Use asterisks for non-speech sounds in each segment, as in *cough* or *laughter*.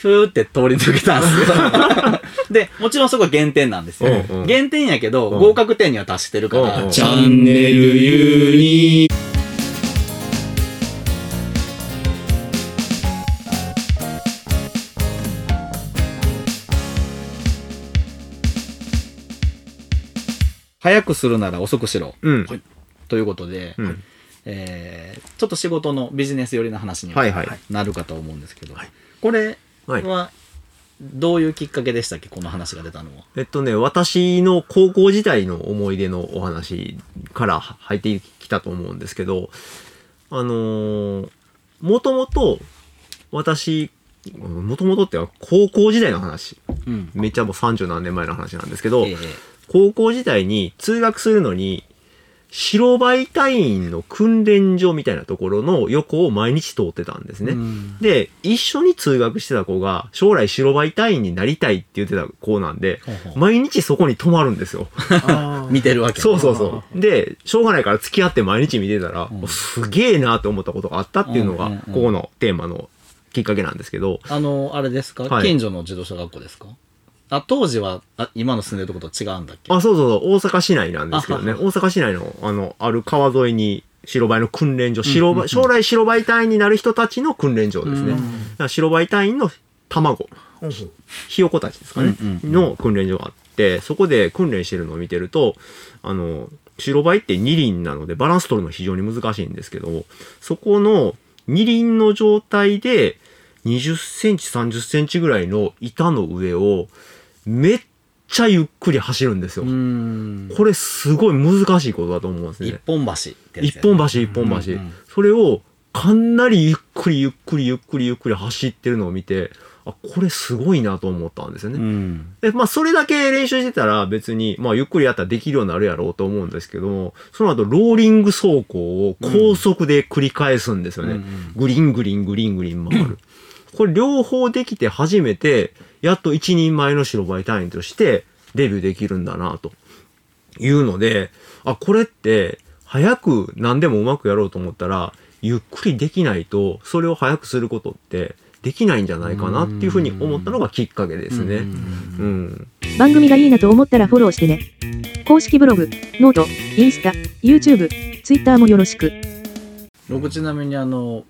ふーって通り抜けたんですよ。*laughs* で、もちろんそこは減点なんですよ。うんうん減点やけど、うん合格点には達してるから、うんうんチャンネル有に。早くするなら遅くしろ。うん。ということで、うんえーちょっと仕事のビジネス寄りの話にはいはいなるかと思うんですけど、これはいはどういうきっかけでしたっけ？この話が出たのは。えっとね、私の高校時代の思い出のお話から入ってきたと思うんですけど、あのー、もともと私、もともとっては高校時代の話。うん。めっちゃもう30何年前の話なんですけど、ええ高校時代に通学するのに、白バイ隊員の訓練所みたいなところの横を毎日通ってたんですね。うん。で、一緒に通学してた子が、将来白バイ隊員になりたいって言ってた子なんで、ほうほう。毎日そこに止まるんですよ。*laughs* 見てるわけ。そうそうそう。で、しょうがないから付き合って毎日見てたら、うん。すげえなと思ったことがあったっていうのが、ここのテーマのきっかけなんですけど、あの、あれですか、はい。近所の自動車学校ですか？あ、当時は、あ今の住んでるとこと違うんだっけ？あ、そうそうそう、大阪市内なんですけどね、大阪市内の、あの、ある川沿いに、白バイの訓練所、白バ将来白バイ隊員になる人たちの訓練所ですね。白バイ隊員の卵、ひよこたちですかね、の訓練所があって、そこで訓練してるのを見てると、あの、白バイって二輪なのでバランス取るの非常に難しいんですけど、そこの二輪の状態で20センチ、30センチぐらいの板の上をめっちゃゆっくり走るんですよ。うん。これすごい難しいことだと思うんです一ね。本橋ってやつ一本橋一本橋、うんうんそれをかなりゆっくりゆっくりゆっくりゆっくり走ってるのを見て、あ、これすごいなと思ったんですよね。うん。で、まあ、それだけ練習してたら別に、まあ、ゆっくりやったらできるようになるやろうと思うんですけども、その後、ローリング走行を高速で繰り返すんですよね。うんうんグリングリングリングリン回る。*laughs* これ両方できて初めて、やっと一人前の白バイ隊員としてデビューできるんだな、というので、あ、これって、早く何でもうまくやろうと思ったら、ゆっくりできないと、それを早くすることってできないんじゃないかなっていうふうに思ったのがきっかけですね。うん。番組がいいなと思ったらフォローしてね。公式ブログ、 note、インスタ、YouTube、Twitter もよろしく。僕ちなみにあの、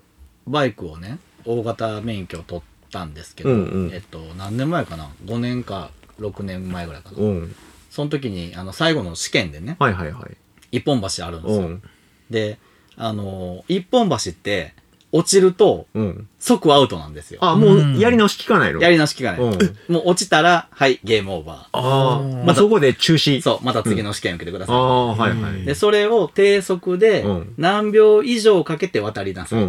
バイクをね、大型免許を取ったんですけど、うんうんえっと、何年前かな ?5 年か6年前ぐらいかな。うん。その時に、あの、最後の試験でね、はいはいはい。一本橋あるんですよ。うん。で、あの、一本橋って、落ちるとうん。即アウトなんですよ。あ、もうやり直し聞かないの？やり直し聞かない。うん。もう落ちたら、はい、ゲームオーバああ、うんまあそこで中止。ー。そう、また次の試験受けてください。ああ、はいはい。で、それを低速でうん何秒以上かけて渡りなさい。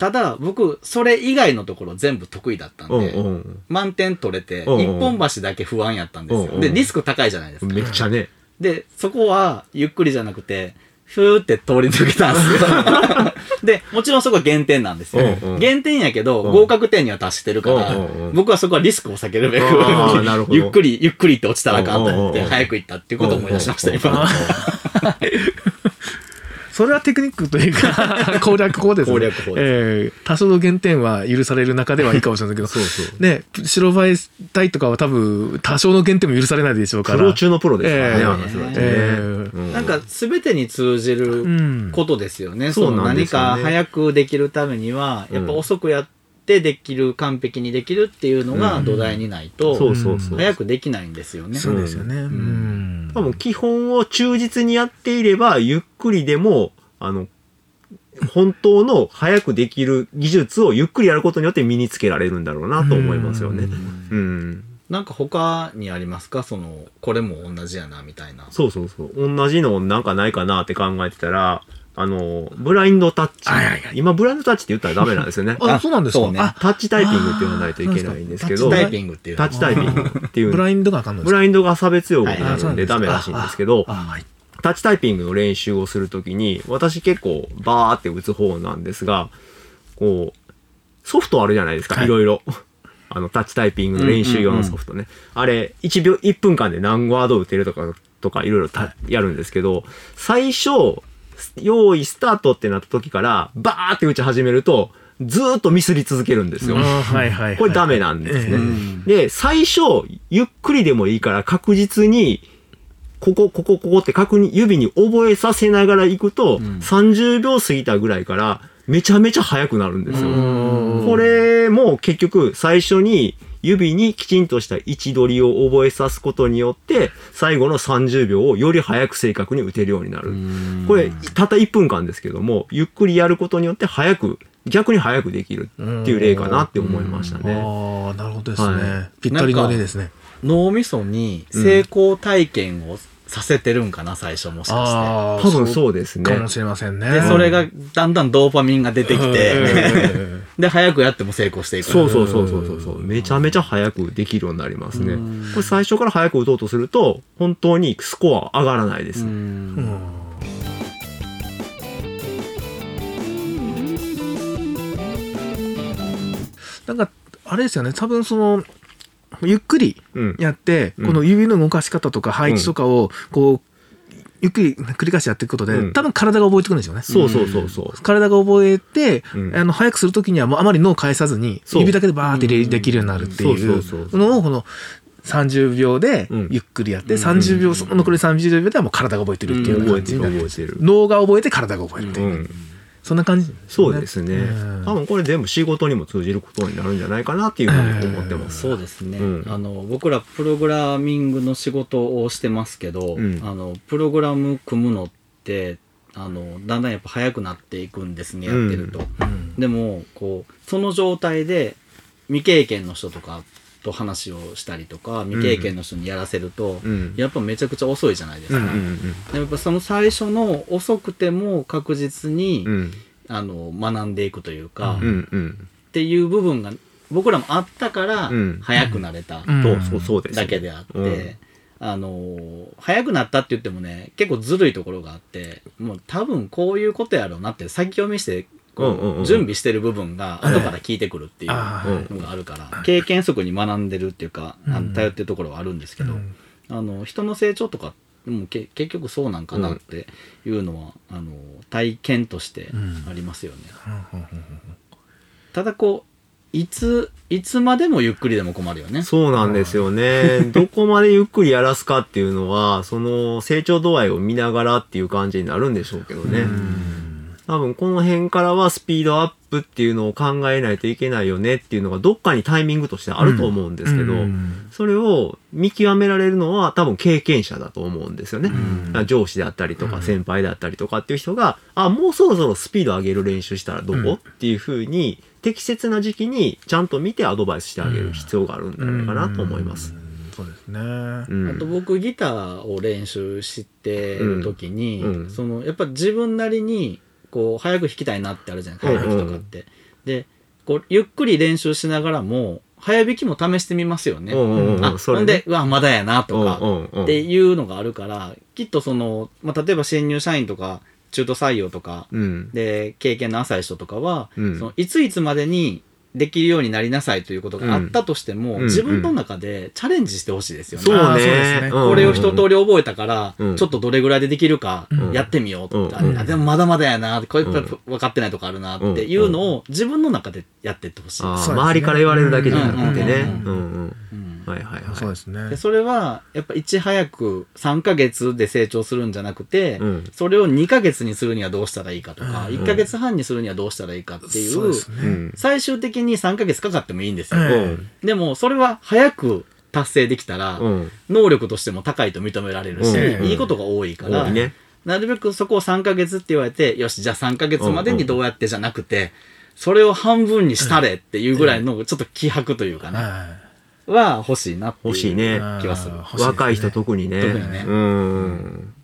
ただ、僕、それ以外のところ全部得意だったんうんで、うん。満点取れて、一本橋だけ不安やったんですよ。うんうんで、リスク高いじゃないですか。めっちゃね。で、そこは、ゆっくりじゃなくて、ふーって通り抜けたんですよ。*laughs* で、もちろんそこは減点なんですよ。うんうん減点やけど、うん合格点には達してるから、うんうんうん僕はそこはリスクを避けるべくゆっくり、ゆっくりって落ちたらあかんと思って、早く行ったっていうことを思い出しました、今。*laughs* それはテクニックというか *laughs* 攻略法ですね。攻略法えー多少の減点は許される中ではいいかもしれないけど、そうそう。ね、白バイ隊とかは多分多少の減点も許されないでしょうから。プロ中のプロですからね、ええあの人たちねえなんか、すべてに通じうるん。ことですよね。そうその何なんですよねか早くできるためには、やっぱ遅くやってできる、完璧にできるっていうのが土台にないと。早くできないんですよね。そうですよね。うん。多分基本を忠実にやっていれば、ゆっくりでも、あの、本当の早くできる技術をゆっくりやることによって身につけられるんだろうなと思いますよね。うん。なんか他にありますか？その、これも同じやな、みたいな。そうそうそう。同じのなんかないかなって考えてたら、あの、ブラインドタッチ。はいはいはい今、ブラインドタッチって言ったらダメなんですよね。あ、そうなんですか？そうねあ、タッチタイピングって言わないといけないんですけど、あタイピングっていうのタッチタイピングっていうブラインドがあかんのですかブラインドが差別用語にはいなるんでダメらしいんですけど、あ、はい。タッチタイピングの練習をするときに、私結構バーって打つ方なんですが、こう、ソフトあるじゃないですか、はいいろいろ。あの、タッチタイピングの練習用のソフトね。あれ、1秒、1分間で何ワード打てるとか、とかいろいろたやるんですけど、最初、用意スタートってなった時から、バーって打ち始めると、ずーっとミスり続けるんですよ。はいはいはい。これダメなんですね。うんで、最初、ゆっくりでもいいから確実に、ここ、ここ、ここって確認、指に覚えさせながら行くと、ん30秒過ぎたぐらいから、めちゃめちゃ速くなるんですよ。うんこれも結局、最初に指にきちんとした位置取りを覚えさすことによって、最後の30秒をより早く正確に打てるようになる。これ、たった1分間ですけども、ゆっくりやることによって早く、逆に早くできるっていう例かなって思いましたね。ああ、なるほどですね。はぴったりの例ですね。脳みそに成功体験をさせてるんかな、最初もしかああ、多分そうですね。かもしれませんね。して。で、それがだんだんドーパミンが出てきうんて、*laughs* で、早くやっても成功していく。そうそうそうそうそうそう。めちゃめちゃ早くできるようになりますねうん。これ最初から早く打とうとすると、本当にスコア上がらないです。なんか、あれですよね、多分その、ゆっくりうん。やって、うんこの指の動かし方とか配置とかを、こう、ゆっくり繰り返しやっていくことで、うん。多分体が覚えてくるんでしょうね。そうそうそうそう。体が覚えて、うん。あの、早くするときにはもうあまり脳を返さずに、指だけでバーってでできるようになるっていそうのを、この、30秒でうん。ゆっくりやって、30秒、その残り30秒ではもう体が覚えてるっていう感じになる。覚えてる。脳が覚えて体が覚えるっていう、うん。そんな感じ、そうですね。うん。多分これ全部仕事にも通じることになるんじゃないかなっていうふうに思ってます。そうですね、うん。あの僕らプログラミングの仕事をしてますけど、うん。あのプログラム組むのってあのだんだんやっぱ速くなっていくんですねやってると、うん。でもこうその状態で未経験の人とかと話をしたりとか未経験の人にやらせると、うん。やっぱめちゃくちゃ遅いじゃないですか、でやっぱその最初の遅くても確実に、うん。うん。あの学んでいくというか、っうんうん。ていう部分が僕らもあったからうん速くなれたうんそうそうそうです。だけであって、うんあの速くなったって言ってもね結構ずるいところがあってもう多分こういうことやろうなって先読みしてこう、うんうんうん。準備してる部分が後から聞いてくるっていうのがあるから、経験則に学んでるっていうか、頼ってるところはあるんですけど、うん。あの人の成長とかもけ結局そうなんかなっていうのは、あの体験としてありますよね。ただこういついつまでもゆっくりでも困るよね。そうなんですよね。*laughs* どこまでゆっくりやらすかっていうのは、その成長度合いを見ながらっていう感じになるんでしょうけどね。多分この辺からはスピードアップっていうのを考えないといけないよねっていうのがどっかにタイミングとしてあると思うんですけど、うんそれを見極められるのは多分経験者だと思うんですよね。んだから上司であったりとか先輩であったりとかっていう人が、あ、もうそろそろスピード上げる練習したらどこ、うんっていうふうに適切な時期にちゃんと見てアドバイスしてあげる必要があるんじゃないかなと思います。うんそうですね。うんあと僕ギターを練習してる時に、うんうんそのやっぱ自分なりにこう早く弾きたいなってあるじゃないですか早弾きとかって。でこうゆっくり練習しながらも早弾きも試してみますよね。うんうんうんあそれねほんでうわまだやなとか、うんうんうんっていうのがあるからきっとその、まあ、例えば新入社員とか中途採用とかうん。で経験の浅い人とかは、うんそのいついつまでにできるようになりなさいということがあったとしても、うん。自分の中でチャレンジしてほしいですよね。そうね。あーそうですね。ん。これを一通り覚えたから、うん。ちょっとどれぐらいでできるかうん。やってみようと、うん。あでもまだまだやな、これやっぱ分かってないとこあるなっていうのを自分の中でやっていってほしい。ね周りから言われるだけじゃなくてね。はいはいはい。そうですねで。それはやっぱいち早く3ヶ月で成長するんじゃなくて、うんそれを2ヶ月にするにはどうしたらいいかとか、うん1ヶ月半にするにはどうしたらいいかっていうそうですね。うん。最終的に3ヶ月かかってもいいんですよ。えうんでもそれは早く達成できたら、うん。能力としても高いと認められるし、うんいいことが多いから、多いね。なるべくそこを3ヶ月って言われて、よし、じゃあ3ヶ月までにどうやってじゃなくて、それを半分にしたれっていうぐらいのちょっと気迫というかね、はいは欲しいなっていう欲しいね気はする。欲しいですね若い人特にね。特にねうん。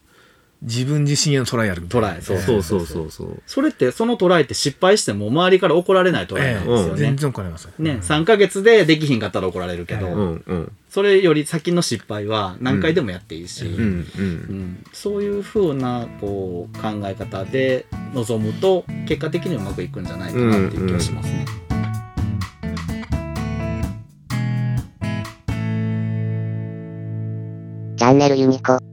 自分自身へのトライアルみたいな。トライそうそうそうそうそう。それって、そのトライって失敗しても周りから怒られないトライなんですよねええ全。然怒られます。ね、3ヶ月でできひんかったら怒られるけど、うんうん。それより先の失敗は何回でもやっていいし、うんう。うんんそういう風なこう考え方で臨むと結果的にうまくいくんじゃないかなっていう気がしますね。ャンネルユニコ。